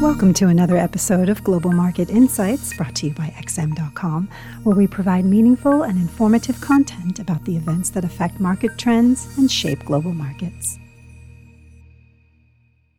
Welcome to another episode of Global Market Insights brought to you by XM.com, where we provide meaningful and informative content about the events that affect market trends and shape global markets.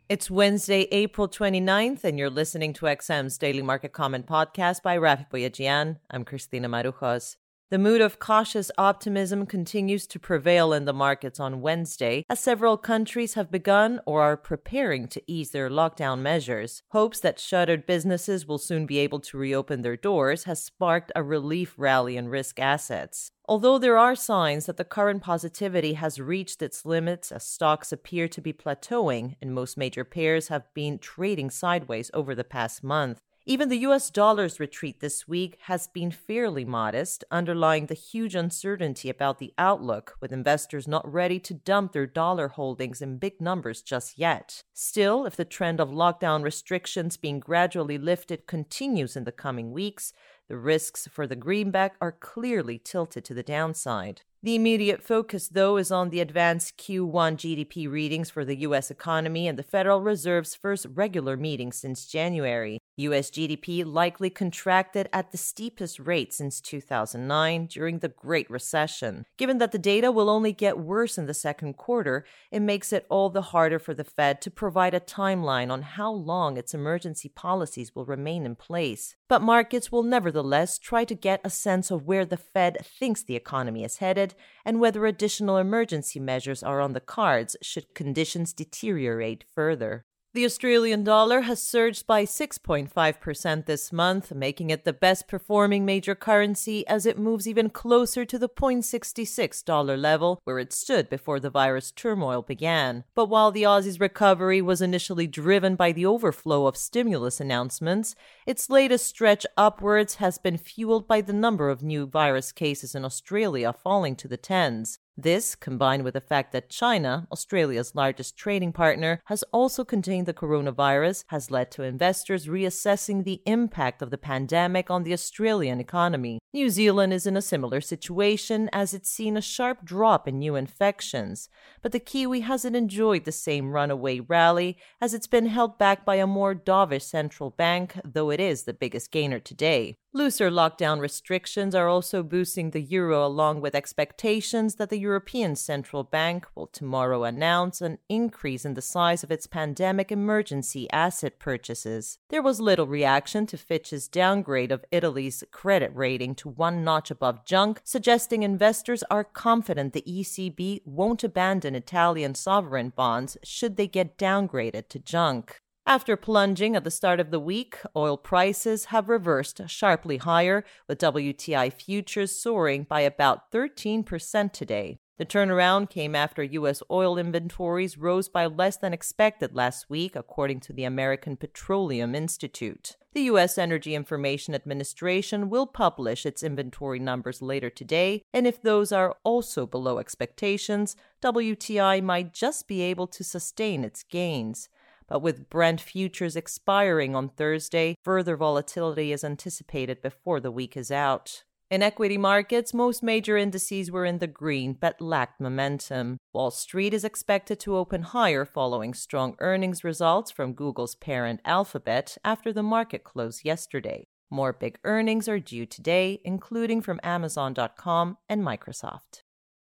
It's Wednesday, April 29th, and you're listening to XM's Daily Market Comment podcast by Raffi Boyadjian. I'm Christina Marujos. The mood of cautious optimism continues to prevail in the markets on Wednesday as several countries have begun or are preparing to ease their lockdown measures. Hopes that shuttered businesses will soon be able to reopen their doors has sparked a relief rally in risk assets. Although there are signs that the current positivity has reached its limits as stocks appear to be plateauing and most major pairs have been trading sideways over the past month, even the US dollar's retreat this week has been fairly modest, underlying the huge uncertainty about the outlook, with investors not ready to dump their dollar holdings in big numbers just yet. Still, if the trend of lockdown restrictions being gradually lifted continues in the coming weeks, the risks for the greenback are clearly tilted to the downside. The immediate focus, though, is on the advanced Q1 GDP readings for the U.S. economy and the Federal Reserve's first regular meeting since January. US GDP likely contracted at the steepest rate since 2009 during the Great Recession. Given that the data will only get worse in the second quarter, it makes it all the harder for the Fed to provide a timeline on how long its emergency policies will remain in place. But markets will nevertheless try to get a sense of where the Fed thinks the economy is headed and whether additional emergency measures are on the cards should conditions deteriorate further. The Australian dollar has surged by 6.5% this month, making it the best performing major currency as it moves even closer to the 0.66 dollar level where it stood before the virus turmoil began. But while the Aussie's recovery was initially driven by the overflow of stimulus announcements, its latest stretch upwards has been fueled by the number of new virus cases in Australia falling to the tens. This, combined with the fact that China, Australia's largest trading partner, has also contained the coronavirus, has led to investors reassessing the impact of the pandemic on the Australian economy. New Zealand is in a similar situation as it's seen a sharp drop in new infections, but the Kiwi hasn't enjoyed the same runaway rally as it's been held back by a more dovish central bank, though it is the biggest gainer today. Looser lockdown restrictions are also boosting the euro, along with expectations that the European Central Bank will tomorrow announce an increase in the size of its pandemic emergency asset purchases. There was little reaction to Fitch's downgrade of Italy's credit rating to one notch above junk, suggesting investors are confident the ECB won't abandon Italian sovereign bonds should they get downgraded to junk. After plunging at the start of the week, oil prices have reversed sharply higher, with WTI futures soaring by about 13% today. The turnaround came after U.S. oil inventories rose by less than expected last week, according to the American Petroleum Institute. The U.S. Energy Information Administration will publish its inventory numbers later today, and if those are also below expectations, WTI might just be able to sustain its gains. But with Brent futures expiring on Thursday, further volatility is anticipated before the week is out. In equity markets, most major indices were in the green but lacked momentum. Wall Street is expected to open higher following strong earnings results from Google's parent Alphabet after the market closed yesterday. More big earnings are due today, including from Amazon.com and Microsoft.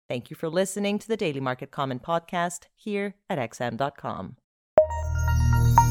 Thank you for listening to the Daily Market Comment podcast here at XM.com.